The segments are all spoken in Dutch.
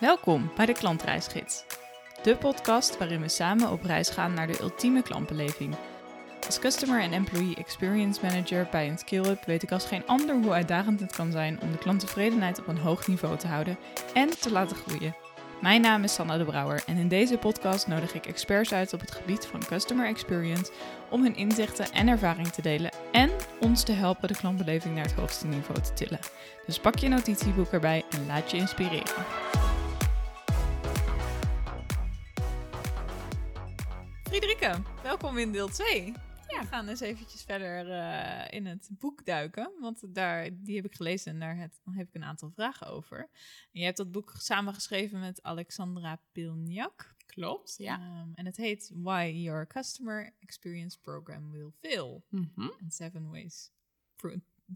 Welkom bij de Klantreisgids. De podcast waarin we samen op reis gaan naar de ultieme klantbeleving. Als Customer en Employee Experience Manager bij een skill-up weet ik als geen ander hoe uitdagend het kan zijn om de klanttevredenheid op een hoog niveau te houden en te laten groeien. Mijn naam is Sanna de Brouwer en in deze podcast nodig ik experts uit op het gebied van Customer Experience om hun inzichten en ervaring te delen en ons te helpen de klantbeleving naar het hoogste niveau te tillen. Dus pak je notitieboek erbij en laat je inspireren. Welkom in deel 2. Ja, we gaan eens eventjes verder uh, in het boek duiken, want daar, die heb ik gelezen en daar heb, heb ik een aantal vragen over. En je hebt dat boek samengeschreven met Alexandra Pilniak. Klopt, ja. Um, en het heet Why Your Customer Experience Program Will Fail. Mm -hmm. And Seven Ways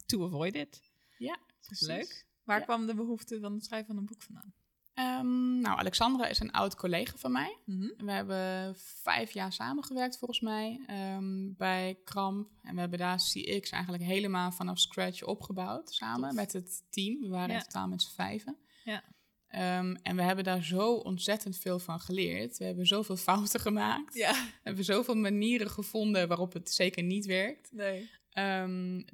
to Avoid It. Ja, precies. Leuk. Waar Ja. kwam de behoefte van het schrijven van een boek vandaan? Ehm, nou, Alexandra is een oud collega van mij. Mhm. We hebben vijf jaar samengewerkt volgens mij ehm, bij Kramp. En we hebben daar CX eigenlijk helemaal vanaf scratch opgebouwd samen Tof. met het team. We waren Ja. in totaal met z'n vijven. Ja. Ehm, en we hebben daar zo ontzettend veel van geleerd. We hebben zoveel fouten gemaakt. Ja, We hebben zoveel manieren gevonden waarop het zeker niet werkt. nee.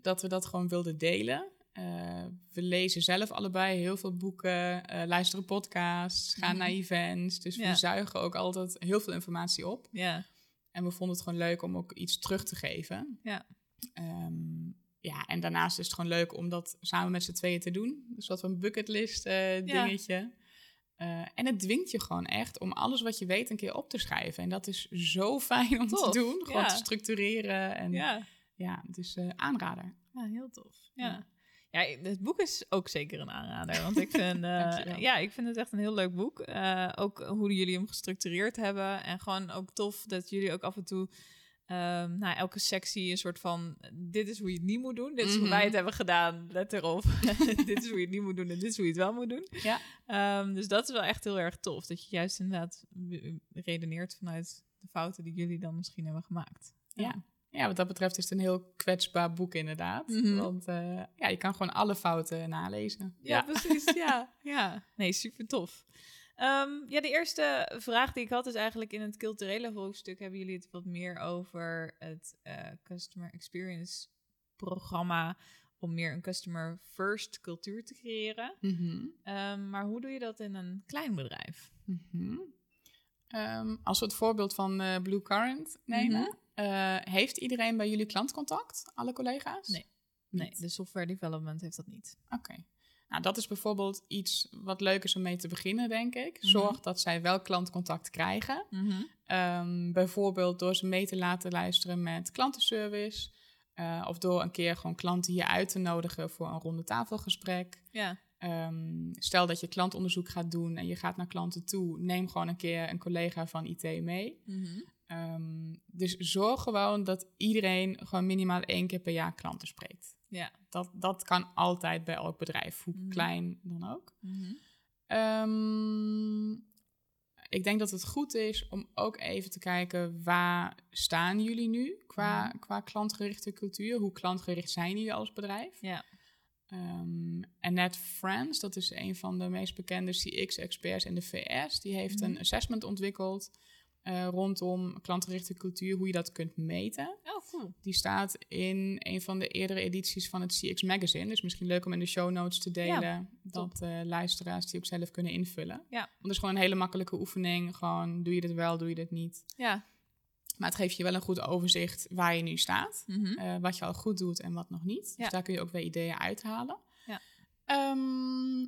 Dat we dat gewoon wilden delen. Eh, we lezen zelf allebei heel veel boeken, eh, luisteren podcasts, gaan Mhm. naar events. Dus Ja. we zuigen ook altijd heel veel informatie op. Ja, En we vonden het gewoon leuk om ook iets terug te geven. Ja. Ehm, ja, en daarnaast is het gewoon leuk om dat samen met z'n tweeën te doen. Dus wat een bucketlist eh, dingetje. Eh, en het dwingt je gewoon echt om alles wat je weet een keer op te schrijven. En dat is zo fijn om Tof, te doen. Gewoon ja. te structureren. En ja, ja. dus aanrader. Ja, heel tof. Ja. Ja. Het boek is ook zeker een aanrader. Want ik vind, eh, ja, ik vind het echt een heel leuk boek. Eh, ook hoe jullie hem gestructureerd hebben. En gewoon ook tof dat jullie ook af en toe... ehm na elke sectie een soort van... Dit is hoe je het niet moet doen. Dit is hoe Mhm. wij het hebben gedaan. Let erop. dit is hoe je het niet moet doen. En dit is hoe je het wel moet doen. Ja. Ehm, dus dat is wel echt heel erg tof. Dat je juist inderdaad redeneert vanuit de fouten die jullie dan misschien hebben gemaakt. Ja. Ja, wat dat betreft is het een heel kwetsbaar boek inderdaad. Mhm. Want eh, ja, je kan gewoon alle fouten nalezen. Ja, precies. Ja, ja. Nee, super tof. Ehm, ja, de eerste vraag die ik had is eigenlijk in het culturele hoofdstuk hebben jullie het wat meer over het eh, Customer Experience programma om meer een customer first cultuur te creëren. Mhm. Ehm, maar hoe doe je dat in een klein bedrijf? Mhm. Ehm, als we het voorbeeld van eh, Blue Current nemen, Mhm. eh, heeft iedereen bij jullie klantcontact? Alle collega's? Nee. Nee, de software development heeft dat niet. Oké. Nou, dat is bijvoorbeeld iets wat leuk is om mee te beginnen, denk ik. Mhm. Zorg dat zij wel klantcontact krijgen. Ehm, bijvoorbeeld door ze mee te laten luisteren met klantenservice. eh, of door een keer gewoon klanten hier uit te nodigen voor een ronde tafelgesprek. Ja, Ehm, stel dat je klantonderzoek gaat doen en je gaat naar klanten toe. Neem gewoon een keer een collega van IT mee. Ehm, dus zorg gewoon dat iedereen gewoon minimaal één keer per jaar klanten spreekt. ja. Dat, dat kan altijd bij elk bedrijf, hoe Mhm. klein dan ook. Ehm, ik denk dat het goed is om ook even te kijken waar staan jullie nu qua, Mhm. qua klantgerichte cultuur? Hoe klantgericht zijn jullie als bedrijf? Ja. Ehm Annette Friends, dat is een van de meest bekende CX-experts in de VS, die heeft Mhm. een assessment ontwikkeld eh, rondom klantgerichte cultuur, hoe je dat kunt meten. Oh, cool. Die staat in een van de eerdere edities van het CX Magazine. Dus misschien leuk om in de show notes te delen. dat eh, luisteraars die ook zelf kunnen invullen. Ja. Want het is gewoon een hele makkelijke oefening. Gewoon, doe je dit wel, doe je dit niet. Ja. Maar het geeft je wel een goed overzicht waar je nu staat. Mhm. eh, wat je al goed doet en wat nog niet. Ja. Dus daar kun je ook weer ideeën uithalen. Ja. Ehm,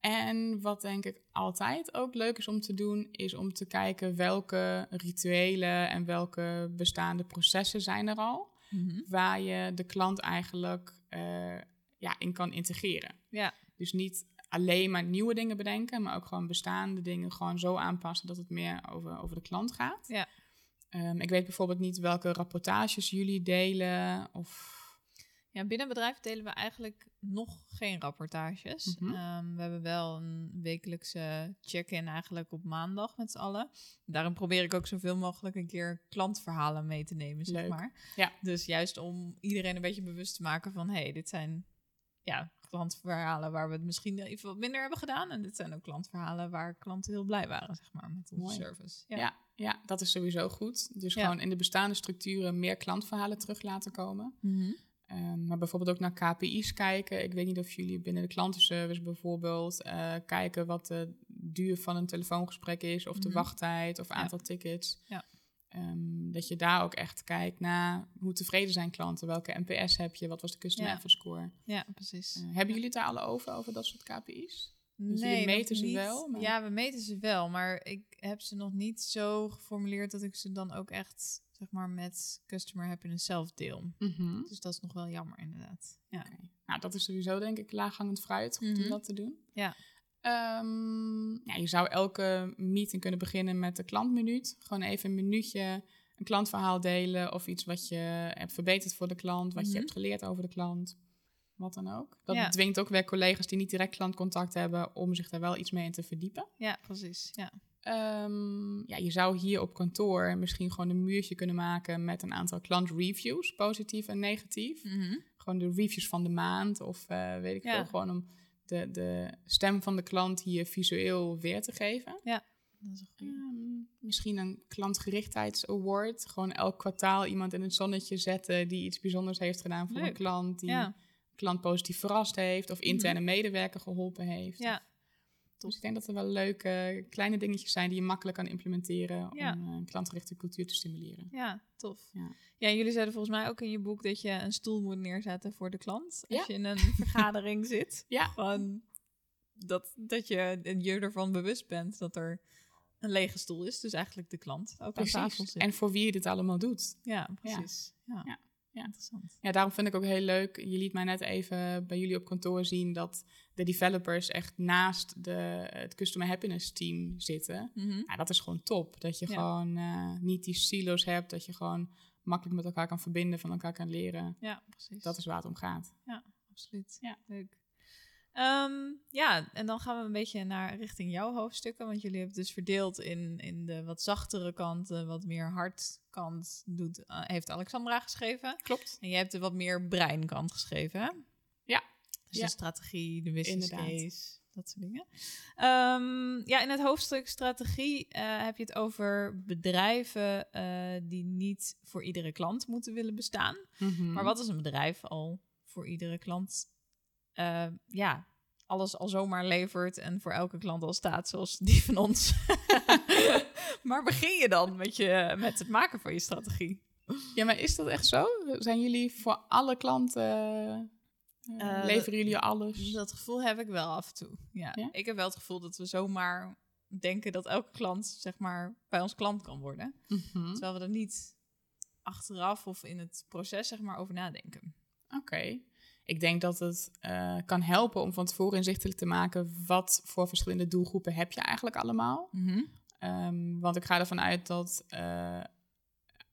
en wat denk ik altijd ook leuk is om te doen, is om te kijken welke rituelen en welke bestaande processen zijn er al, Mhm. waar je de klant eigenlijk eh, ja, in kan integreren. Ja. Dus niet alleen maar nieuwe dingen bedenken, maar ook gewoon bestaande dingen gewoon zo aanpassen dat het meer over, over de klant gaat. Ja. Ehm, ik weet bijvoorbeeld niet welke rapportages jullie delen of Ja, binnen bedrijf delen we eigenlijk nog geen rapportages. Mhm. Ehm, we hebben wel een wekelijkse check-in eigenlijk op maandag met z'n allen. Daarom probeer ik ook zoveel mogelijk een keer klantverhalen mee te nemen, zeg Leuk. maar. Ja. Dus juist om iedereen een beetje bewust te maken van... hé, hey, dit zijn ja, klantverhalen waar we het misschien even wat minder hebben gedaan. En dit zijn ook klantverhalen waar klanten heel blij waren, zeg maar, met onze Mooi. service. Ja. ja, dat is sowieso goed. Dus Ja. gewoon in de bestaande structuren meer klantverhalen terug laten komen. Mhm. Ehm, maar bijvoorbeeld ook naar KPI's kijken. Ik weet niet of jullie binnen de klantenservice bijvoorbeeld eh, kijken wat de duur van een telefoongesprek is, of de Mhm. wachttijd of aantal tickets. Ja. Ehm, dat je daar ook echt kijkt naar hoe tevreden zijn klanten, welke NPS heb je, wat was de customer Ja. score. Ja, precies. Eh, hebben jullie het daar alle over, over dat soort KPI's? jullie nog meten ze niet. wel, maar- Ja, we meten ze wel, maar ik heb ze nog niet zo geformuleerd dat ik ze dan ook echt, zeg maar, met customer happiness zelf deel. Dus dat is nog wel jammer, inderdaad. Ja. Nou, dat is sowieso denk ik laaghangend fruit, goed Mhm. om dat te doen. Ja. Ehm, ja, je zou elke meeting kunnen beginnen met de klantminuut. Gewoon even een minuutje een klantverhaal delen of iets wat je hebt verbeterd voor de klant, wat Mhm. je hebt geleerd over de klant. Wat dan ook. Dat Ja. dwingt ook weer collega's die niet direct klantcontact hebben om zich daar wel iets mee in te verdiepen. ja, precies. Ja. Ehm, ja, je zou hier op kantoor misschien gewoon een muurtje kunnen maken met een aantal klantreviews, positief en negatief. Gewoon de reviews van de maand of eh, weet ik Ja. veel. Gewoon om de, de stem van de klant hier visueel weer te geven. Dat is een. Ehm, misschien een klantgerichtheidsaward. Gewoon elk kwartaal iemand in het zonnetje zetten die iets bijzonders heeft gedaan voor een klant. Die Ja. een klant positief verrast heeft of interne medewerker geholpen heeft. Ja. Dus ik denk dat er wel leuke kleine dingetjes zijn die je makkelijk kan implementeren Ja. om eh, een klantgerichte cultuur te stimuleren. Ja, tof. Ja. Ja. jullie zeiden volgens mij ook in je boek dat je een stoel moet neerzetten voor de klant. Als Ja. je in een vergadering zit. Ja. Gewoon dat, dat je je ervan bewust bent dat er een lege stoel is. Dus eigenlijk de klant ook aan tafel zit. En voor wie je dit allemaal doet. ja, precies. Ja. Ja. Ja. Interessant. Ja, daarom vind ik ook heel leuk. Je liet mij net even bij jullie op kantoor zien dat de developers echt naast de, het Customer Happiness team zitten. Mhm. Ja, dat is gewoon top. Dat je Ja. gewoon eh, niet die silo's hebt, dat je gewoon makkelijk met elkaar kan verbinden, van elkaar kan leren. Ja, precies. Dat is waar het om gaat. absoluut. Ja. Leuk. Ehm, ja, en dan gaan we een beetje naar richting jouw hoofdstukken. Want jullie hebben het dus verdeeld in, in de wat zachtere kant, de wat meer hardkant doet, eh, heeft Alexandra geschreven. Klopt. En jij hebt de wat meer breinkant geschreven, hè? Ja. Dus Ja. de strategie, de business Inderdaad. case, dat soort dingen. Ehm, ja, in het hoofdstuk strategie eh, heb je het over bedrijven eh, die niet voor iedere klant moeten willen bestaan. Mhm. Maar wat is een bedrijf al voor iedere klant? Eh, ja, alles al zomaar levert en voor elke klant al staat, zoals die van ons. maar begin je dan met, je, met het maken van je strategie? Ja, maar is dat echt zo? Zijn jullie voor alle klanten, eh, Eh, leveren jullie alles? Dat gevoel heb ik wel af en toe. Ja. Ja? Ik heb wel het gevoel dat we zomaar denken dat elke klant zeg maar bij ons klant kan worden. Mhm. Terwijl we er niet achteraf of in het proces zeg maar over nadenken. Oké. Ik denk dat het eh, kan helpen om van tevoren inzichtelijk te maken wat voor verschillende doelgroepen heb je eigenlijk allemaal. Ehm, want ik ga ervan uit dat eh,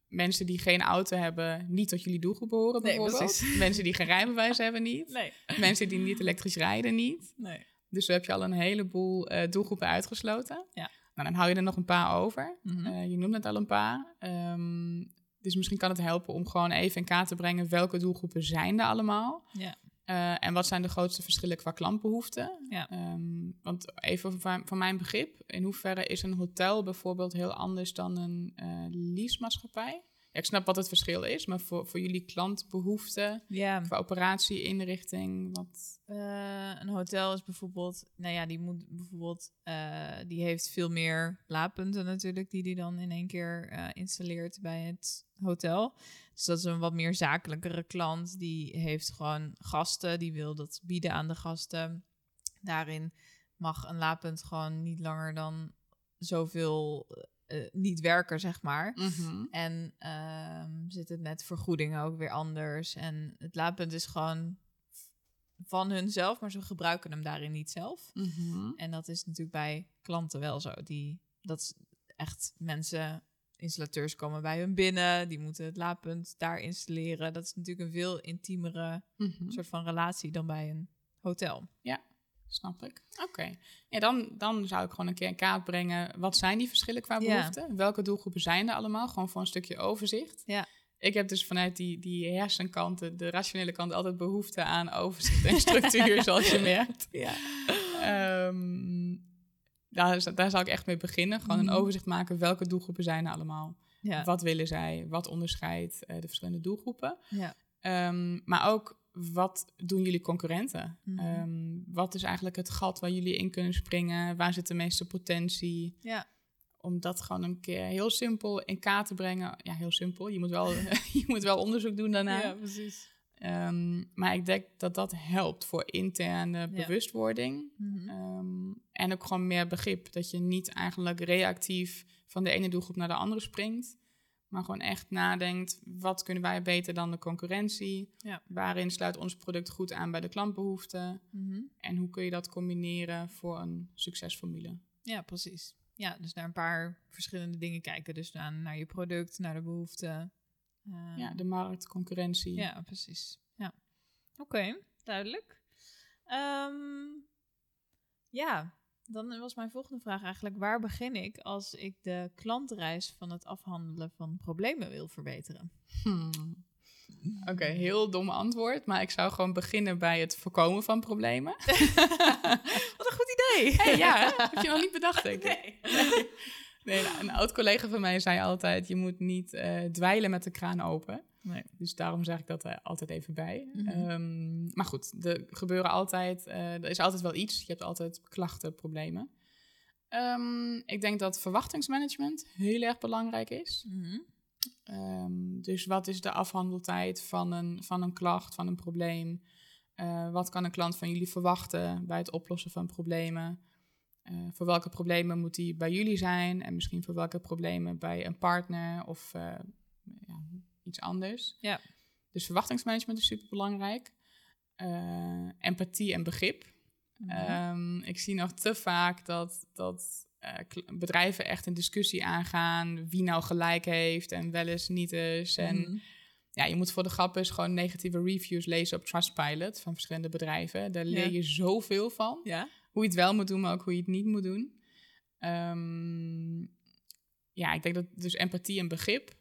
mensen die geen auto hebben niet tot jullie doelgroep behoren Nee, bijvoorbeeld. precies. Mensen die geen rijbewijs hebben niet. Nee. Mensen die niet elektrisch rijden niet. Nee. Dus dan heb je al een heleboel eh, doelgroepen uitgesloten. Ja. Nou, dan hou je er nog een paar over. Mhm. Je noemde het al een paar. Ehm, dus misschien kan het helpen om gewoon even in kaart te brengen welke doelgroepen zijn er allemaal. Ja. Eh, en wat zijn de grootste verschillen qua klantbehoeften? Ja. Ehm, want even van, van mijn begrip, in hoeverre is een hotel bijvoorbeeld heel anders dan een eh leasemaatschappij? Ik snap wat het verschil is, maar voor, voor jullie klantbehoeften, Ja. voor operatie, inrichting, wat... Eh, een hotel is bijvoorbeeld, nou ja, die moet bijvoorbeeld, eh, die heeft veel meer laadpunten natuurlijk, die die dan in één keer eh, installeert bij het hotel. Dus dat is een wat meer zakelijkere klant, die heeft gewoon gasten, die wil dat bieden aan de gasten. Daarin mag een laadpunt gewoon niet langer dan zoveel eh, niet werken, zeg maar. Mhm. En ehm, zit het met vergoedingen ook weer anders. En het laadpunt is gewoon van hunzelf, maar ze gebruiken hem daarin niet zelf. Mhm. En dat is natuurlijk bij klanten wel zo. Die, dat is echt mensen, installateurs komen bij hun binnen, die moeten het laadpunt daar installeren. Dat is natuurlijk een veel intiemere Mhm. soort van relatie dan bij een hotel. Snap ik. Oké. Ja, dan, dan zou ik gewoon een keer in kaart brengen. Wat zijn die verschillen qua Ja. behoeften? Welke doelgroepen zijn er allemaal? Gewoon voor een stukje overzicht. Ja. ik heb dus vanuit die, die hersenkant, de, rationele kant, altijd behoefte aan overzicht en structuur, zoals je merkt. Ja. Ehm, daar, daar zal ik echt mee beginnen. Gewoon een Mhm. overzicht maken. Welke doelgroepen zijn er allemaal? Ja. Wat willen zij? Wat onderscheidt eh, de verschillende doelgroepen? Ja. Ehm, maar ook, wat doen jullie concurrenten? Mhm. Ehm, wat is eigenlijk het gat waar jullie in kunnen springen? Waar zit de meeste potentie? Ja. Om dat gewoon een keer heel simpel in kaart te brengen. Ja, heel simpel. Je moet wel, je moet wel onderzoek doen daarna. Ja, precies. Ehm, maar ik denk dat dat helpt voor interne bewustwording. Mhm. Ehm, en ook gewoon meer begrip. Dat je niet eigenlijk reactief van de ene doelgroep naar de andere springt. Maar gewoon echt nadenkt, wat kunnen wij beter dan de concurrentie? Ja. Waarin sluit ons product goed aan bij de klantbehoeften? Mhm. En hoe kun je dat combineren voor een succesformule? Ja, precies. Ja, dus naar een paar verschillende dingen kijken. Dus dan naar je product, naar de behoeften. Ehm, Ja, de markt, concurrentie. Ja, precies. Ja. Oké, duidelijk. Ehm, ja, dan was mijn volgende vraag eigenlijk: waar begin ik als ik de klantreis van het afhandelen van problemen wil verbeteren? Hmm. Oké, heel dom antwoord, maar ik zou gewoon beginnen bij het voorkomen van problemen. Wat een goed idee! Hey, ja, heb je nog niet bedacht, denk ik. Nee. Nee, nou, een oud collega van mij zei altijd: je moet niet eh, dweilen met de kraan open. Nee. Dus daarom zeg ik dat er altijd even bij. Mhm. Ehm, maar goed, er gebeuren altijd, eh, er is altijd wel iets. Je hebt altijd klachten, problemen. Ehm, ik denk dat verwachtingsmanagement heel erg belangrijk is. Mhm. Ehm, dus wat is de afhandeltijd van een, van een klacht, van een probleem? Eh, wat kan een klant van jullie verwachten bij het oplossen van problemen? Eh, voor welke problemen moet die bij jullie zijn? En misschien voor welke problemen bij een partner of eh, ja, iets anders. Ja. Dus verwachtingsmanagement is super belangrijk. empathie en begrip. Mhm. Ehm, ik zie nog te vaak dat, dat eh, bedrijven echt een discussie aangaan wie nou gelijk heeft en wel eens niet is. En Mhm. ja, je moet voor de grap eens gewoon negatieve reviews lezen op Trustpilot van verschillende bedrijven. Daar leer Ja. je zoveel van. Ja. Hoe je het wel moet doen, maar ook hoe je het niet moet doen. Ehm, ja, ik denk dat dus empathie en begrip.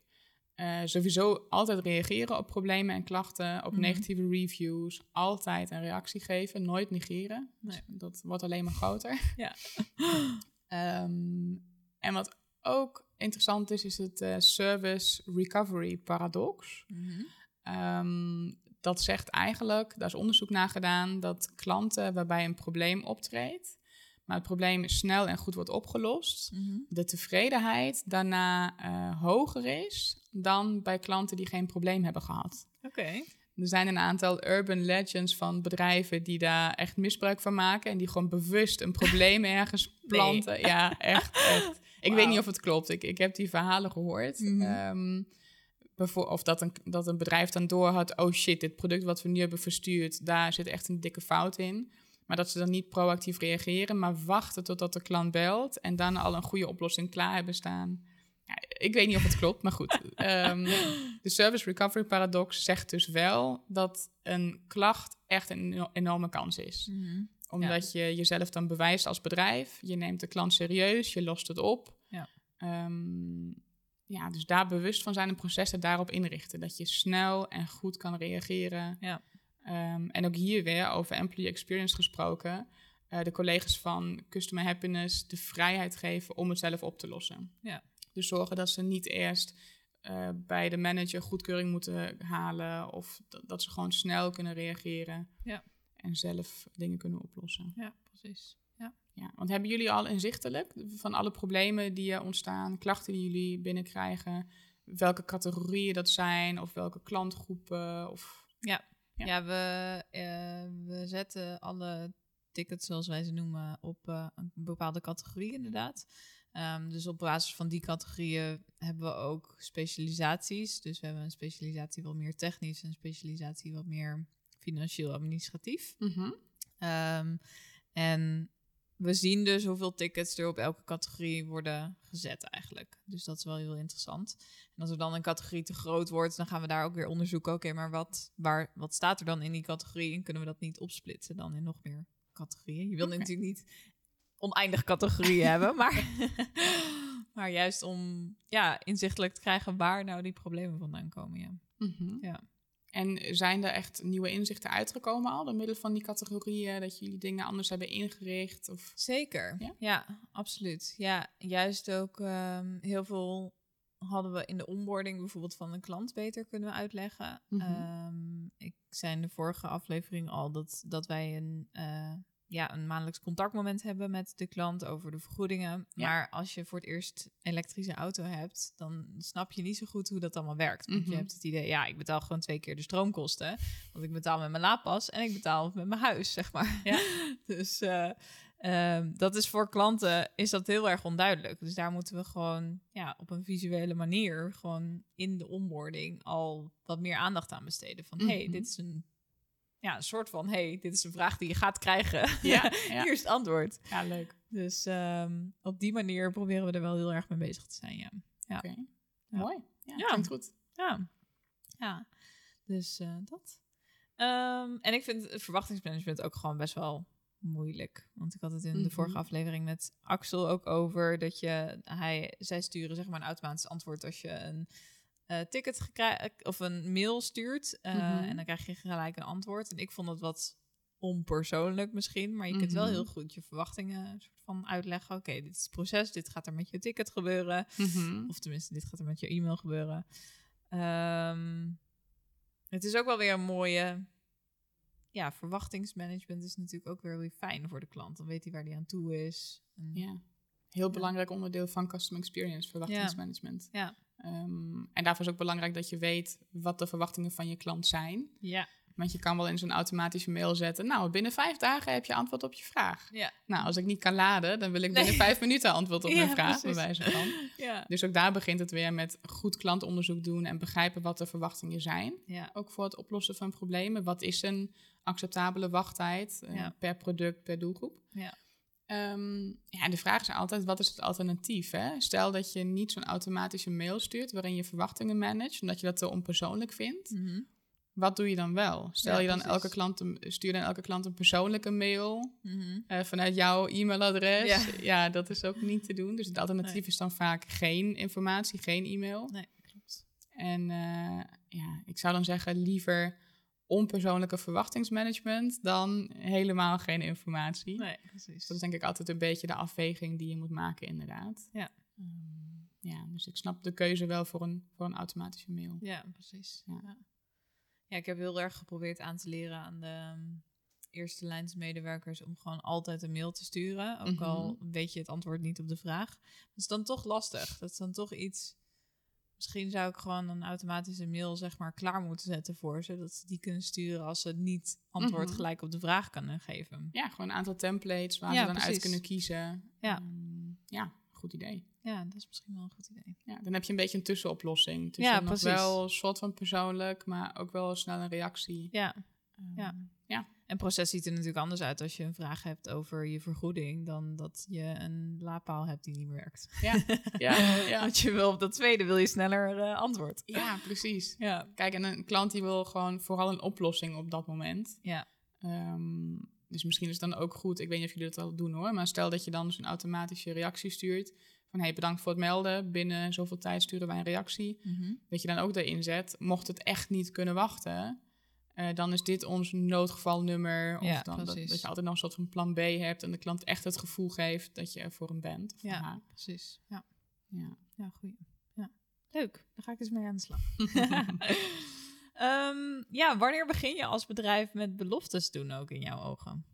Eh, sowieso altijd reageren op problemen en klachten, op Mhm. negatieve reviews. Altijd een reactie geven, nooit negeren. Nee. Dus dat wordt alleen maar groter. Ja. Ehm, en wat ook interessant is, is het eh, service recovery paradox. Mhm. Ehm, dat zegt eigenlijk, daar is onderzoek naar gedaan, dat klanten waarbij een probleem optreedt, maar het probleem snel en goed wordt opgelost, Mhm. de tevredenheid daarna eh, hoger is dan bij klanten die geen probleem hebben gehad. Oké. Er zijn een aantal urban legends van bedrijven die daar echt misbruik van maken en die gewoon bewust een probleem ergens planten. Ja, echt, echt. Ik weet niet of het klopt. Ik, ik heb die verhalen gehoord. Bijvoor- of dat een, dat een bedrijf dan doorhad, oh shit, dit product wat we nu hebben verstuurd, daar zit echt een dikke fout in. Maar dat ze dan niet proactief reageren, maar wachten totdat de klant belt en dan al een goede oplossing klaar hebben staan. Ja, ik weet niet of het klopt, maar goed. Ehm, de service recovery paradox zegt dus wel dat een klacht echt een eno- enorme kans is. Mhm. Omdat je jezelf dan bewijst als bedrijf. Je neemt de klant serieus, je lost het op. Ja. Ehm, ja, dus daar bewust van zijn en processen daarop inrichten. Dat je snel en goed kan reageren. Ja. Ehm, en ook hier weer over employee experience gesproken. eh, de collega's van Customer Happiness de vrijheid geven om het zelf op te lossen. Ja. Dus zorgen dat ze niet eerst eh, bij de manager goedkeuring moeten halen. Of dat, dat ze gewoon snel kunnen reageren. Ja. En zelf dingen kunnen oplossen. Ja, precies. Ja. Ja, want hebben jullie al inzichtelijk van alle problemen die er ontstaan, klachten die jullie binnenkrijgen, welke categorieën dat zijn of welke klantgroepen? Of... Ja. Ja, we, eh, we zetten alle tickets, zoals wij ze noemen, op eh, een bepaalde categorie inderdaad. Ehm, dus op basis van die categorieën hebben we ook specialisaties. Dus we hebben een specialisatie wat meer technisch, een specialisatie wat meer financieel-administratief. Mhm. Ehm, en we zien dus hoeveel tickets er op elke categorie worden gezet eigenlijk. Dus dat is wel heel interessant. En als er dan een categorie te groot wordt, dan gaan we daar ook weer onderzoeken. Oké, maar wat, waar, wat staat er dan in die categorie? En kunnen we dat niet opsplitsen dan in nog meer categorieën? Je wil Oké. natuurlijk niet oneindig categorieën hebben, maar Maar juist om ja, inzichtelijk te krijgen waar nou die problemen vandaan komen. Ja. Mhm. Ja. En zijn er echt nieuwe inzichten uitgekomen al door middel van die categorieën? Dat jullie dingen anders hebben ingericht? Of... Zeker, Ja? ja? absoluut. Ja, juist ook ehm, heel veel hadden we in de onboarding bijvoorbeeld van een klant beter kunnen uitleggen. Mhm. Ehm, ik zei in de vorige aflevering al dat, dat wij een, eh, ja, een maandelijks contactmoment hebben met de klant over de vergoedingen. Ja. Maar als je voor het eerst elektrische auto hebt, dan snap je niet zo goed hoe dat allemaal werkt. Want Mhm. je hebt het idee, ja, ik betaal gewoon twee keer de stroomkosten. Want ik betaal met mijn laadpas en ik betaal met mijn huis, zeg maar. Ja. dus eh, ehm, dat is voor klanten is dat heel erg onduidelijk. Dus daar moeten we gewoon ja, op een visuele manier gewoon in de onboarding al wat meer aandacht aan besteden. Van hey, Mhm. dit is een ja, een soort van hey, dit is een vraag die je gaat krijgen. Ja, ja. Hier is het antwoord. ja, leuk. Dus ehm, op die manier proberen we er wel heel erg mee bezig te zijn. Ja, Ja. Oké. Ja. Mooi. Ja, Ja. klinkt goed. ja. ja. Dus eh, dat. Ehm, en ik vind het verwachtingsmanagement ook gewoon best wel moeilijk. Want ik had het in de Mhm. vorige aflevering met Axel ook over dat je, hij, zij sturen zeg maar een automatisch antwoord als je een eh, ticket of een mail stuurt. eh, Mhm. En dan krijg je gelijk een antwoord. En ik vond dat wat onpersoonlijk misschien, maar je kunt wel Mhm. heel goed je verwachtingen soort van uitleggen. Oké, dit is het proces, dit gaat er met je ticket gebeuren. Mhm. Of tenminste, dit gaat er met je e-mail gebeuren. Ehm, het is ook wel weer een mooie... Ja, verwachtingsmanagement is natuurlijk ook weer weer fijn voor de klant. Dan weet hij waar hij aan toe is. En, Ja. Heel belangrijk onderdeel van customer experience, verwachtingsmanagement. Ja. Ehm, en daarvoor is ook belangrijk dat je weet wat de verwachtingen van je klant zijn. ja. Want je kan wel in zo'n automatische mail zetten. Nou, binnen vijf dagen heb je antwoord op je vraag. Ja. Nou, als ik niet kan laden, dan wil ik binnen Nee. vijf minuten antwoord op Ja, mijn vraag, bij precies. wijze van. Ja. Dus ook daar begint het weer met goed klantonderzoek doen en begrijpen wat de verwachtingen zijn. Ja. Ook voor het oplossen van problemen. Wat is een acceptabele wachttijd eh, per product, per doelgroep? Ja. Ehm, ja, de vraag is altijd, wat is het alternatief? Hè? Stel dat je niet zo'n automatische mail stuurt waarin je verwachtingen managt, omdat je dat te onpersoonlijk vindt. Mhm. Wat doe je dan wel? Stel Ja, je dan precies. elke klant een, stuur dan elke klant een persoonlijke mail Mhm. eh, vanuit jouw e-mailadres. Ja. Ja. dat is ook niet te doen. Dus het alternatief Nee. is dan vaak geen informatie, geen e-mail. Nee, klopt. En eh, ja, ik zou dan zeggen liever onpersoonlijke verwachtingsmanagement dan helemaal geen informatie. Nee, precies. Dat is denk ik altijd een beetje de afweging die je moet maken, inderdaad. Ja. Ehm, ja, dus ik snap de keuze wel voor een, voor een automatische mail. Ja, precies. Ja. Ja. Ja. ik heb heel erg geprobeerd aan te leren aan de ehm, eerste lijnsmedewerkers om gewoon altijd een mail te sturen. Ook al weet je het antwoord niet op de vraag. Dat is dan toch lastig. Dat is dan toch iets. Misschien zou ik gewoon een automatische mail zeg maar klaar moeten zetten voor ze. Dat ze die kunnen sturen als ze niet antwoord Mhm. gelijk op de vraag kunnen geven. Ja, gewoon een aantal templates waar Ja, ze dan uit kunnen kiezen. Ja. Ehm, ja, goed idee. Ja, dat is misschien wel een goed idee. Ja, dan heb je een beetje een tussenoplossing. Tussen Ja, nog precies. wel een soort van persoonlijk, maar ook wel snel een reactie. Ja, Ehm, Ja. Ja. En proces ziet er natuurlijk anders uit als je een vraag hebt over je vergoeding, dan dat je een laadpaal hebt die niet meer werkt. Ja, ja, ja. Want je wil op dat tweede wil je sneller eh, antwoord. ja, precies. Ja. Kijk, en een klant die wil gewoon vooral een oplossing op dat moment. Ja. Ehm, dus misschien is het dan ook goed, ik weet niet of jullie dat al doen hoor, maar stel dat je dan dus een automatische reactie stuurt. Van hey, bedankt voor het melden, binnen zoveel tijd sturen wij een reactie. Mhm. Dat je dan ook erin zet, mocht het echt niet kunnen wachten, eh, dan is dit ons noodgevalnummer. Of Ja, dan dat, je altijd nog een soort van plan B hebt en de klant echt het gevoel geeft dat je er voor hem bent. Of Ja. haar. Precies. Ja, Ja. ja goeie. Ja. Leuk, daar ga ik eens mee aan de slag. Ehm, ja, wanneer begin je als bedrijf met beloftes doen ook in jouw ogen?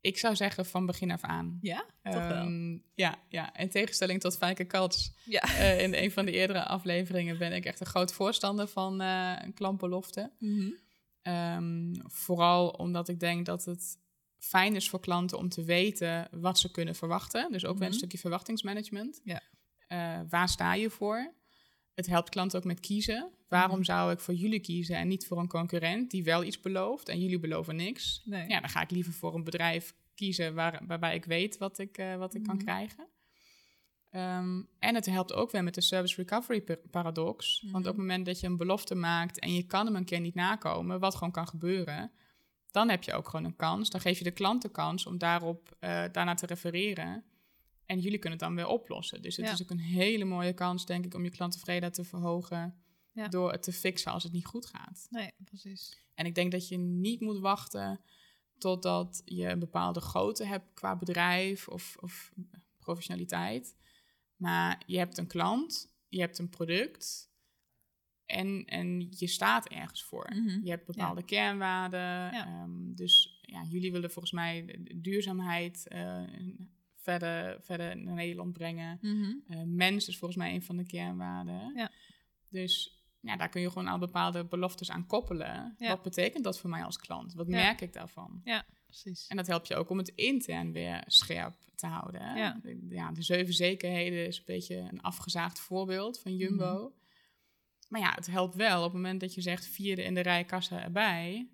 Ik zou zeggen van begin af aan. Ja, toch wel. Ehm, ja, ja, in tegenstelling tot Fijke Kats. Ja. eh, in een van de eerdere afleveringen ben ik echt een groot voorstander van eh, een klantbelofte. Mhm. Ehm, vooral omdat ik denk dat het fijn is voor klanten om te weten wat ze kunnen verwachten. Dus ook weer een Mhm. stukje verwachtingsmanagement. Ja. Eh, waar sta je voor? Het helpt klanten ook met kiezen. Waarom Mhm. zou ik voor jullie kiezen en niet voor een concurrent die wel iets belooft en jullie beloven niks? Nee. Ja, dan ga ik liever voor een bedrijf kiezen waar, waarbij ik weet wat ik, eh, wat ik kan Mhm. krijgen. Ehm, en het helpt ook weer met de service recovery pa- paradox. Want Mhm. op het moment dat je een belofte maakt en je kan hem een keer niet nakomen, wat gewoon kan gebeuren, dan heb je ook gewoon een kans. Dan geef je de klant de kans om daarop, eh, daarna te refereren. En jullie kunnen het dan weer oplossen. Dus het is ook een hele mooie kans, denk ik, om je klanttevredenheid te verhogen. Door het te fixen als het niet goed gaat. Nee, precies. En ik denk dat je niet moet wachten totdat je een bepaalde grootte hebt qua bedrijf of, of professionaliteit. Maar je hebt een klant, je hebt een product en, en je staat ergens voor. Mhm. Je hebt bepaalde kernwaarden. Ehm, dus ja, jullie willen volgens mij duurzaamheid uh, verder, verder naar Nederland brengen. Mm mens is volgens mij een van de kernwaarden. Ja. Dus ja, daar kun je gewoon al bepaalde beloftes aan koppelen. Wat betekent dat voor mij als klant? Wat merk ik daarvan? Ja, precies. En dat helpt je ook om het intern weer scherp te houden. Ja. De, ja, de zeven zekerheden is een beetje een afgezaagd voorbeeld van Jumbo. Mhm. Maar ja, het helpt wel op het moment dat je zegt vierde in de rij kassa erbij.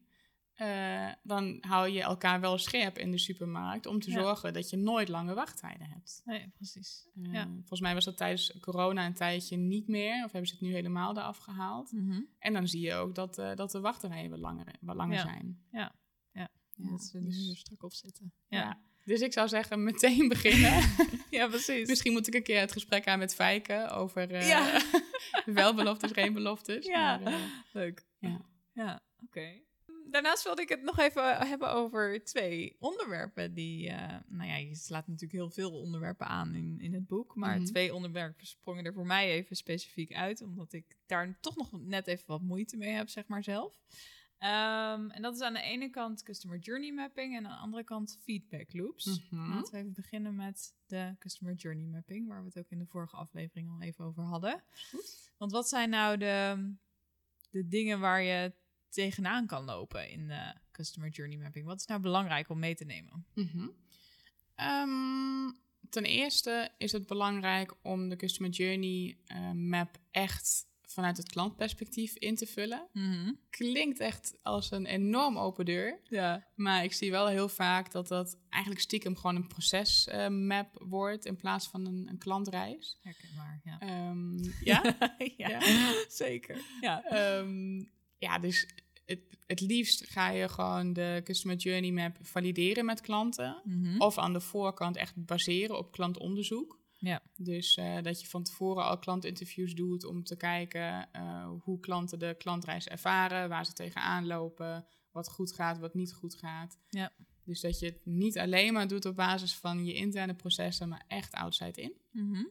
Uh, dan hou je elkaar wel scherp in de supermarkt om te zorgen dat je nooit lange wachttijden hebt. Nee, precies. Uh, ja. Volgens mij was dat tijdens corona een tijdje niet meer, of hebben ze het nu helemaal eraf gehaald. Mm -hmm. En dan zie je ook dat, uh, dat de wachtrijen wat langer, wat langer zijn. Ja, ja. dat ze dus, strak op zitten. Ja. Dus ik zou zeggen, meteen beginnen. ja, precies. Misschien moet ik een keer het gesprek aan met Fijke over ja. wel beloftes, geen beloftes. Ja, maar, leuk. Ja, ja oké. Okay daarnaast wilde ik het nog even hebben over twee onderwerpen die, uh, nou ja, je slaat natuurlijk heel veel onderwerpen aan in, in het boek, maar mhm. twee onderwerpen sprongen er voor mij even specifiek uit, omdat ik daar toch nog net even wat moeite mee heb, zeg maar zelf. Um, en dat is aan de ene kant customer journey mapping en aan de andere kant feedback loops. Mm Laten we even beginnen met de customer journey mapping, waar we het ook in de vorige aflevering al even over hadden. Want wat zijn nou de, de dingen waar je tegenaan kan lopen in de customer journey mapping? Wat is nou belangrijk om mee te nemen? Mhm. Ehm, ten eerste is het belangrijk om de customer journey uh, map echt vanuit het klantperspectief in te vullen. Mhm. Klinkt echt als een enorm open deur. Ja. Maar ik zie wel heel vaak dat dat eigenlijk stiekem gewoon een procesmap uh, wordt in plaats van een, een klantreis. Herkenbaar, ja. Um, ja? ja? ja? zeker. Ja, um, ja dus het, het liefst ga je gewoon de Customer Journey Map valideren met klanten. Mhm. Of aan de voorkant echt baseren op klantonderzoek. Ja. Dus uh, dat je van tevoren al klantinterviews doet om te kijken uh, hoe klanten de klantreis ervaren, waar ze tegenaan lopen, wat goed gaat, wat niet goed gaat. Ja. Dus dat je het niet alleen maar doet op basis van je interne processen, maar echt outside in. Mm -hmm.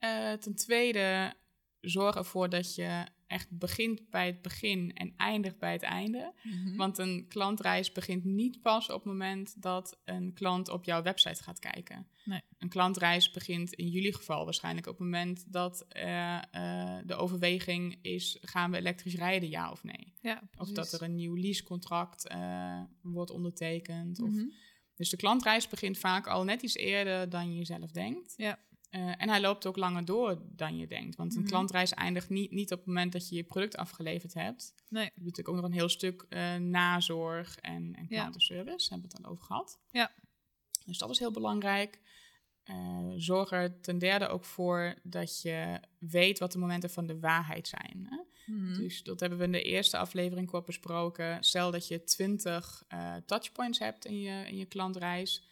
uh, ten tweede, zorg ervoor dat je echt begint bij het begin en eindigt bij het einde. Mhm. Want een klantreis begint niet pas op het moment dat een klant op jouw website gaat kijken. Nee. Een klantreis begint in jullie geval waarschijnlijk op het moment dat uh, uh, de overweging is: gaan we elektrisch rijden, ja of nee? Ja, of dat er een nieuw leasecontract uh, wordt ondertekend. Mm -hmm. of, mhm. dus de klantreis begint vaak al net iets eerder dan je zelf denkt. Ja. Uh, en hij loopt ook langer door dan je denkt. Want een mm klantreis eindigt niet, niet op het moment dat je je product afgeleverd hebt. Nee. Je hebt natuurlijk ook nog een heel stuk uh, nazorg en, en klantenservice. Ja. Hebben we het dan over gehad. Ja. Dus dat is heel belangrijk. Uh, zorg er ten derde ook voor dat je weet wat de momenten van de waarheid zijn. Hè? Mm Dus dat hebben we in de eerste aflevering kort besproken. Stel dat je 20 touchpoints hebt in je, in je klantreis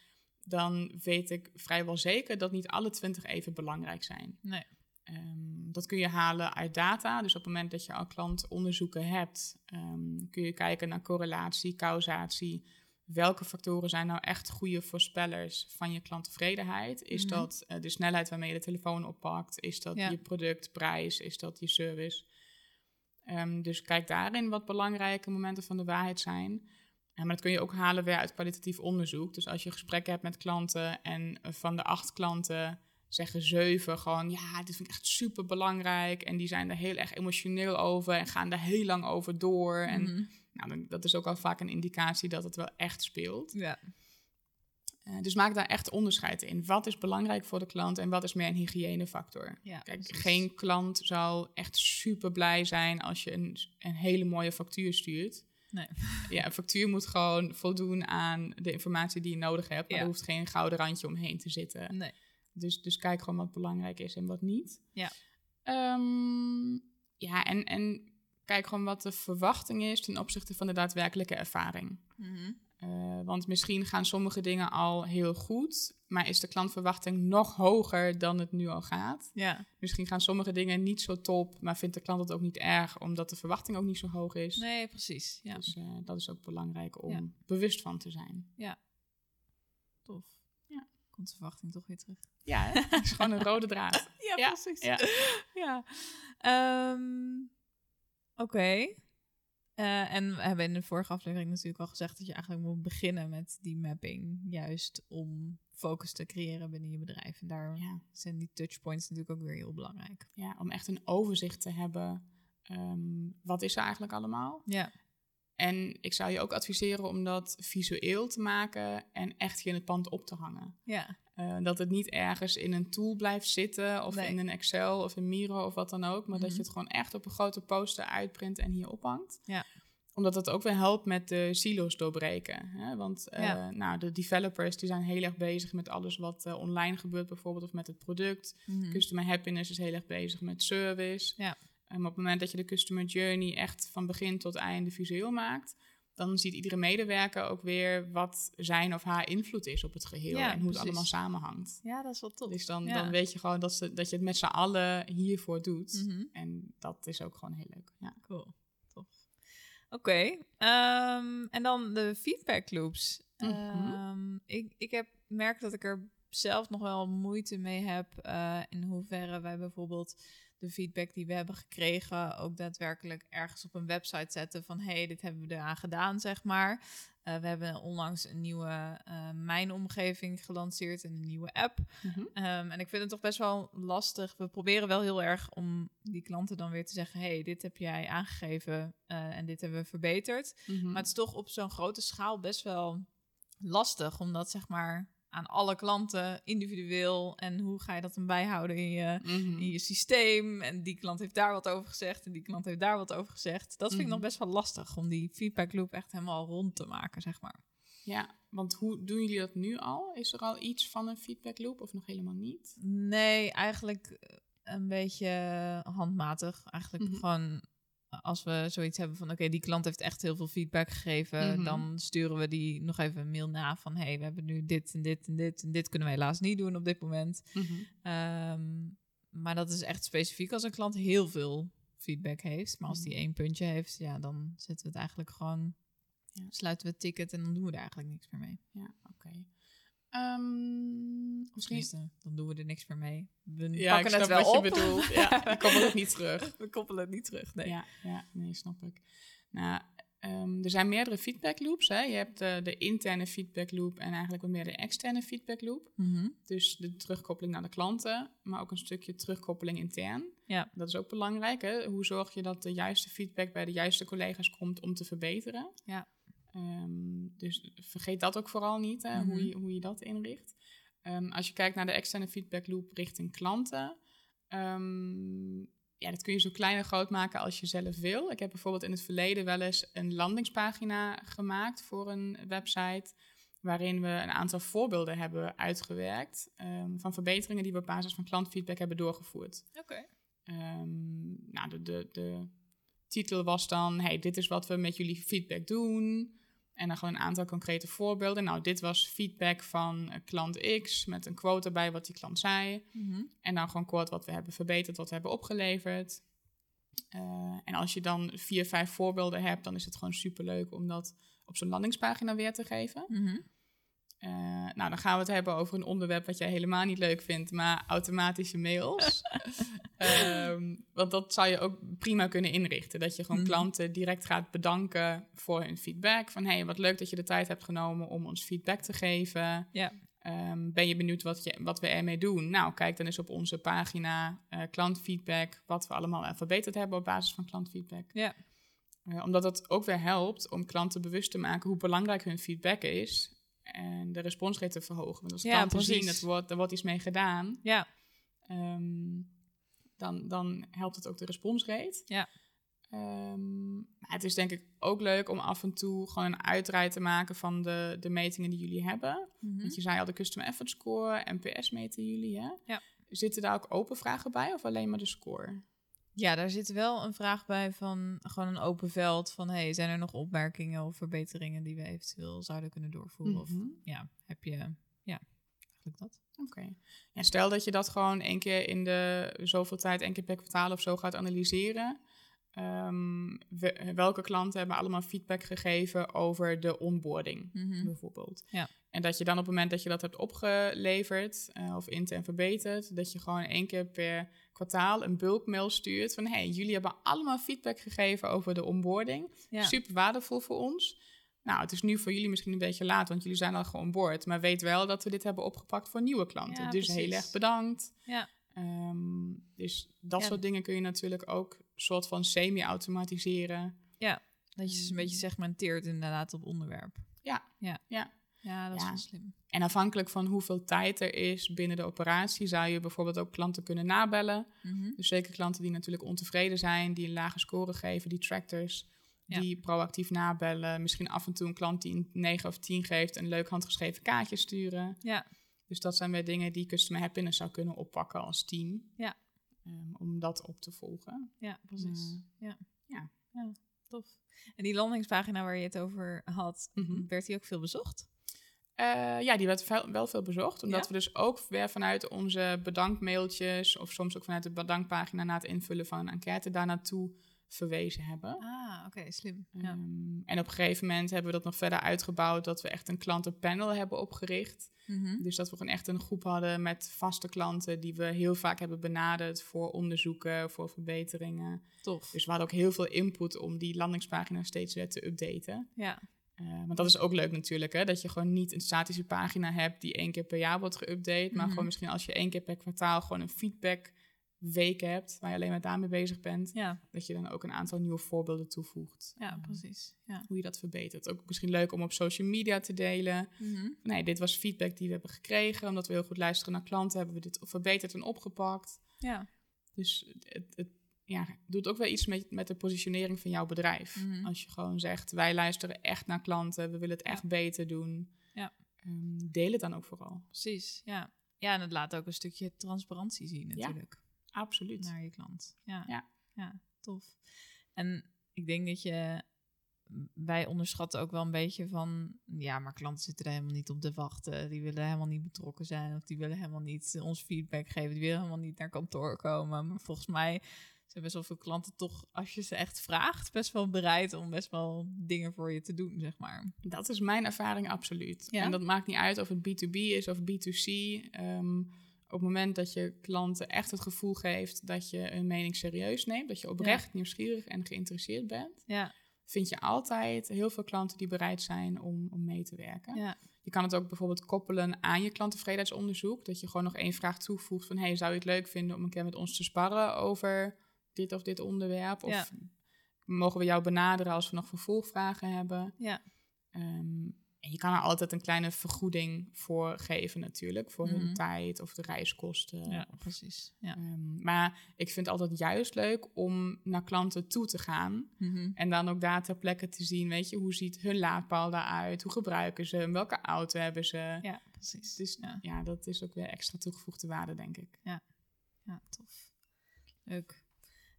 dan weet ik vrijwel zeker dat niet alle 20 even belangrijk zijn. Nee. Um, dat kun je halen uit data. Dus op het moment dat je al klantonderzoeken hebt, um, kun je kijken naar correlatie, causatie. Welke factoren zijn nou echt goede voorspellers van je klanttevredenheid? Is mm dat uh, de snelheid waarmee je de telefoon oppakt? Is dat ja. je productprijs? Is dat je service? Um, dus kijk daarin wat belangrijke momenten van de waarheid zijn. Maar dat kun je ook halen weer uit kwalitatief onderzoek. Dus als je gesprekken hebt met klanten en van de acht klanten zeggen zeven gewoon, ja, dit vind ik echt super belangrijk. En die zijn er heel erg emotioneel over en gaan er heel lang over door. En mhm. nou, dat is ook al vaak een indicatie dat het wel echt speelt. Ja. Uh, dus maak daar echt onderscheid in. Wat is belangrijk voor de klant en wat is meer een hygiënefactor? Ja, Kijk, geen klant zal echt super blij zijn als je een, een hele mooie factuur stuurt. Nee. Ja, een factuur moet gewoon voldoen aan de informatie die je nodig hebt. Maar er hoeft geen gouden randje omheen te zitten. Nee. Dus, dus kijk gewoon wat belangrijk is en wat niet. Ja. Um, ja, en, en kijk gewoon wat de verwachting is ten opzichte van de daadwerkelijke ervaring. Mm Uh, want misschien gaan sommige dingen al heel goed, maar is de klantverwachting nog hoger dan het nu al gaat. Ja. Misschien gaan sommige dingen niet zo top, maar vindt de klant het ook niet erg, omdat de verwachting ook niet zo hoog is. Nee, precies. Ja. Dus uh, dat is ook belangrijk om bewust van te zijn. Ja. Tof. Ja. Komt de verwachting toch weer terug? Ja, het is gewoon een rode draad. ja, precies. Ja. ja. Um, Oké. Okay. Uh, en we hebben in de vorige aflevering natuurlijk al gezegd dat je eigenlijk moet beginnen met die mapping. Juist om focus te creëren binnen je bedrijf. En daar ja. zijn die touchpoints natuurlijk ook weer heel belangrijk. Ja, om echt een overzicht te hebben. Um, wat is er eigenlijk allemaal? Ja. En ik zou je ook adviseren om dat visueel te maken en echt hier in het pand op te hangen. Ja. Uh, dat het niet ergens in een tool blijft zitten of Nee. in een Excel of een Miro of wat dan ook. Maar dat Mhm. je het gewoon echt op een grote poster uitprint en hier ophangt. Ja. Omdat dat ook weer helpt met de silo's doorbreken. Hè? Want eh, Ja. nou, de developers die zijn heel erg bezig met alles wat eh, online gebeurt bijvoorbeeld of met het product. Mhm. Customer happiness is heel erg bezig met service. Ja. En op het moment dat je de customer journey echt van begin tot einde visueel maakt, dan ziet iedere medewerker ook weer wat zijn of haar invloed is op het geheel Ja, en hoe het allemaal samenhangt. Ja, dat is wel tof. Dus dan, Ja. dan weet je gewoon dat, ze, dat je het met z'n allen hiervoor doet. Mhm. En dat is ook gewoon heel leuk. Ja. Cool, tof. Oké, ehm, en dan de feedback loops. Mhm. Ehm, ik, ik heb merk dat ik er zelf nog wel moeite mee heb eh, in hoeverre wij bijvoorbeeld de feedback die we hebben gekregen ook daadwerkelijk ergens op een website zetten van hey, dit hebben we eraan gedaan, zeg maar. Eh, we hebben onlangs een nieuwe eh, Mijn Omgeving gelanceerd en een nieuwe app. Mhm. Ehm, en ik vind het toch best wel lastig. We proberen wel heel erg om die klanten dan weer te zeggen: hey, dit heb jij aangegeven eh, en dit hebben we verbeterd. Mhm. Maar het is toch op zo'n grote schaal best wel lastig, omdat zeg maar aan alle klanten individueel en hoe ga je dat dan bijhouden in je, Mhm. in je systeem. En die klant heeft daar wat over gezegd en die klant heeft daar wat over gezegd. Dat vind ik Mhm. nog best wel lastig om die feedback loop echt helemaal rond te maken, zeg maar. Ja, want hoe doen jullie dat nu al? Is er al iets van een feedback loop of nog helemaal niet? Nee, eigenlijk een beetje handmatig. Eigenlijk Mhm. gewoon als we zoiets hebben van... oké, die klant heeft echt heel veel feedback gegeven... Mhm. dan sturen we die nog even een mail na van... hey, we hebben nu dit en dit en dit... en dit kunnen we helaas niet doen op dit moment. Mhm. Ehm, maar dat is echt specifiek als een klant heel veel feedback heeft. Maar als die Mhm. één puntje heeft, ja, dan zetten we het eigenlijk gewoon... Ja. sluiten we het ticket en dan doen we er eigenlijk niks meer mee. Ja, oké. Of misschien... tenminste, dan doen we er niks meer mee. We Ja, ik pakken snap het wel wat op. je bedoelt. Ja, ik kom er ook niet terug. We koppelen het niet terug, nee. Ja, ja, nee, snap ik. Nou, ehm, er zijn meerdere feedback loops. Hè. Je hebt de, de interne feedback loop en eigenlijk wat meer de externe feedback loop. Mhm. Dus de terugkoppeling naar de klanten, maar ook een stukje terugkoppeling intern. Ja. Dat is ook belangrijk. Hè? Hoe zorg je dat de juiste feedback bij de juiste collega's komt om te verbeteren? Ja. Ehm, dus vergeet dat ook vooral niet, hè, Mhm. hoe, je, hoe je dat inricht. Ehm, als je kijkt naar de externe feedback loop richting klanten, ehm, ja, dat kun je zo klein en groot maken als je zelf wil. Ik heb bijvoorbeeld in het verleden wel eens een landingspagina gemaakt voor een website, waarin we een aantal voorbeelden hebben uitgewerkt van verbeteringen die we op basis van klantfeedback hebben doorgevoerd. Oké. Nou, de, de, de titel was dan: hey, dit is wat we met jullie feedback doen. En dan gewoon een aantal concrete voorbeelden. Nou, dit was feedback van eh, klant X met een quote erbij wat die klant zei. Mhm. En dan gewoon kort wat we hebben verbeterd, wat we hebben opgeleverd. Eh, en als je dan vier, vijf voorbeelden hebt, dan is het gewoon superleuk om dat op zo'n landingspagina weer te geven. Mhm. Eh, nou, dan gaan we het hebben over een onderwerp wat jij helemaal niet leuk vindt, maar automatische mails. Ehm, want dat zou je ook prima kunnen inrichten. Dat je gewoon Mhm. klanten direct gaat bedanken voor hun feedback. Van hey, wat leuk dat je de tijd hebt genomen om ons feedback te geven. Ja. Ehm, ben je benieuwd wat, je, wat we ermee doen? Nou, kijk dan eens op onze pagina eh, klantfeedback, wat we allemaal verbeterd hebben op basis van klantfeedback. Ja. Eh, omdat het ook weer helpt om klanten bewust te maken hoe belangrijk hun feedback is. En de responsrate te verhogen. Want als Ja, klanten precies. zien, het wordt, er wordt iets mee gedaan, Ja. ehm, dan, dan helpt het ook de responsrate. Ja. Ehm, het is denk ik ook leuk om af en toe gewoon een uitdraai te maken van de, de metingen die jullie hebben. Mhm. Want je zei al de Customer Effort Score, NPS meten jullie, hè? Ja. Zitten daar ook open vragen bij of alleen maar de score? Ja, daar zit wel een vraag bij van gewoon een open veld van hey, zijn er nog opmerkingen of verbeteringen die we eventueel zouden kunnen doorvoeren? Of Mhm. ja, heb je ja, eigenlijk dat? Oké. Ja, stel dat je dat gewoon één keer in de zoveel tijd, één keer per kwartaal of zo gaat analyseren. Ehm, we- welke klanten hebben allemaal feedback gegeven over de onboarding, Mhm. bijvoorbeeld. Ja. En dat je dan op het moment dat je dat hebt opgeleverd eh, of intern verbeterd, dat je gewoon één keer per kwartaal een bulkmail stuurt van hey, jullie hebben allemaal feedback gegeven over de onboarding. Ja. Super waardevol voor ons. Nou, het is nu voor jullie misschien een beetje laat, want jullie zijn al geonboard. Maar weet wel dat we dit hebben opgepakt voor nieuwe klanten. Ja, dus precies. heel erg bedankt. Ja. Ehm, dus dat soort dingen kun je natuurlijk ook soort van semi-automatiseren. Dat je ze een beetje segmenteert inderdaad op onderwerp. Ja. Ja, Ja. ja dat is Ja. wel slim. En afhankelijk van hoeveel tijd er is binnen de operatie, zou je bijvoorbeeld ook klanten kunnen nabellen. Mhm. Dus zeker klanten die natuurlijk ontevreden zijn, die een lage score geven, die tractors, Ja. die proactief nabellen. Misschien af en toe een klant die een 9 of 10 geeft, een leuk handgeschreven kaartje sturen. Ja. Dus dat zijn weer dingen die Customer Happiness zou kunnen oppakken als team. Ja. Ehm, om dat op te volgen. Ja, precies. Ja. Ja. ja, tof. En die landingspagina waar je het over had, Mhm. werd die ook veel bezocht? Eh, ja, die werd veel- wel veel bezocht. Omdat Ja? we dus ook weer vanuit onze bedankmailtjes... of soms ook vanuit de bedankpagina na het invullen van een enquête... daar naartoe verwezen hebben. Ah, oké, slim. Ja. Ehm, en op een gegeven moment hebben we dat nog verder uitgebouwd... dat we echt een klantenpanel hebben opgericht. Mhm. Dus dat we gewoon echt een groep hadden met vaste klanten... die we heel vaak hebben benaderd voor onderzoeken, voor verbeteringen. Tof. Dus we hadden ook heel veel input om die landingspagina steeds weer te updaten. Ja, Eh, want dat is ook leuk natuurlijk, hè? dat je gewoon niet een statische pagina hebt die één keer per jaar wordt geüpdate, maar Mhm. gewoon misschien als je één keer per kwartaal gewoon een feedback week hebt, waar je alleen maar daarmee bezig bent, ja, dat je dan ook een aantal nieuwe voorbeelden toevoegt. ja precies. Ja. hoe je dat verbetert. Ook misschien leuk om op social media te delen. Mhm. Nee, dit was feedback die we hebben gekregen, omdat we heel goed luisteren naar klanten, hebben we dit verbeterd en opgepakt. Ja, Dus het, het ja, doet ook wel iets met, met de positionering van jouw bedrijf. Mhm. Als je gewoon zegt, wij luisteren echt naar klanten, we willen het echt beter doen. Ja. Ehm, deel het dan ook vooral. precies. Ja. ja, en het laat ook een stukje transparantie zien natuurlijk. Absoluut. Naar je klant. Ja. Ja. ja, tof. En ik denk dat je... Wij onderschatten ook wel een beetje van... Ja, maar klanten zitten er helemaal niet op te wachten. Die willen helemaal niet betrokken zijn. Of die willen helemaal niet ons feedback geven. Die willen helemaal niet naar kantoor komen. Maar volgens mij zijn best wel veel klanten toch... Als je ze echt vraagt, best wel bereid om best wel dingen voor je te doen, zeg maar. Dat is mijn ervaring absoluut. Ja? En dat maakt niet uit of het B2B is of B2C. Ehm, op het moment dat je klanten echt het gevoel geeft dat je hun mening serieus neemt, dat je oprecht nieuwsgierig en geïnteresseerd bent, Ja, vind je altijd heel veel klanten die bereid zijn om, om mee te werken. ja, Je kan het ook bijvoorbeeld koppelen aan je klanttevredenheidsonderzoek. Dat je gewoon nog één vraag toevoegt van... hey, zou je het leuk vinden om een keer met ons te sparren over dit of dit onderwerp? Of mogen we jou benaderen als we nog vervolgvragen hebben? ja. Ehm, en je kan er altijd een kleine vergoeding voor geven natuurlijk. Voor Mhm. hun tijd of de reiskosten. ja precies. Ja. Ehm, maar ik vind het altijd juist leuk om naar klanten toe te gaan. Mhm. En dan ook daar ter plekke te zien, weet je, hoe ziet hun laadpaal daaruit? Hoe gebruiken ze hem? Welke auto hebben ze? Ja, precies. Dus ja. Ja. dat is ook weer extra toegevoegde waarde, denk ik. Ja, tof. Leuk.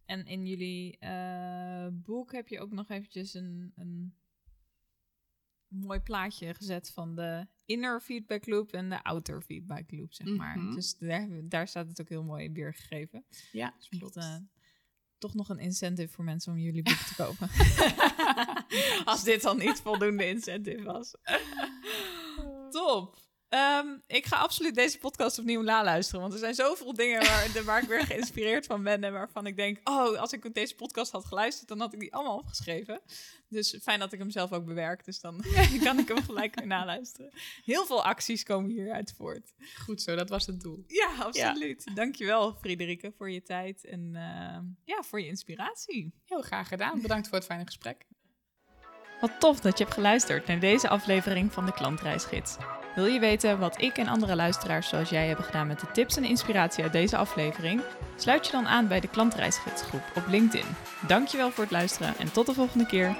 En in jullie eh, boek heb je ook nog eventjes een, een mooi plaatje gezet van de inner feedback loop en de outer feedback loop, zeg maar. Mhm. Dus daar, daar staat het ook heel mooi weergegeven. Ja, Dus klopt. toch nog een incentive voor mensen om jullie boek te kopen. Als dit dan niet voldoende incentive was. Top. Ehm, ik ga absoluut deze podcast opnieuw naluisteren. Want er zijn zoveel dingen waar, de- waar ik weer geïnspireerd van ben. En waarvan ik denk, oh, als ik deze podcast had geluisterd, dan had ik die allemaal opgeschreven. Dus fijn dat ik hem zelf ook bewerk. Dus dan kan ik hem gelijk weer naluisteren. Heel veel acties komen hieruit voort. Goed zo, dat was het doel. Ja, absoluut. Dankjewel, Friederike, voor je tijd en ehm, ja, voor je inspiratie. Heel graag gedaan. Bedankt voor het fijne gesprek. Wat tof dat je hebt geluisterd naar deze aflevering van de Klantreisgids. Wil je weten wat ik en andere luisteraars zoals jij hebben gedaan met de tips en inspiratie uit deze aflevering? Sluit je dan aan bij de Klantreisgidsgroep op LinkedIn. Dankjewel voor het luisteren en tot de volgende keer.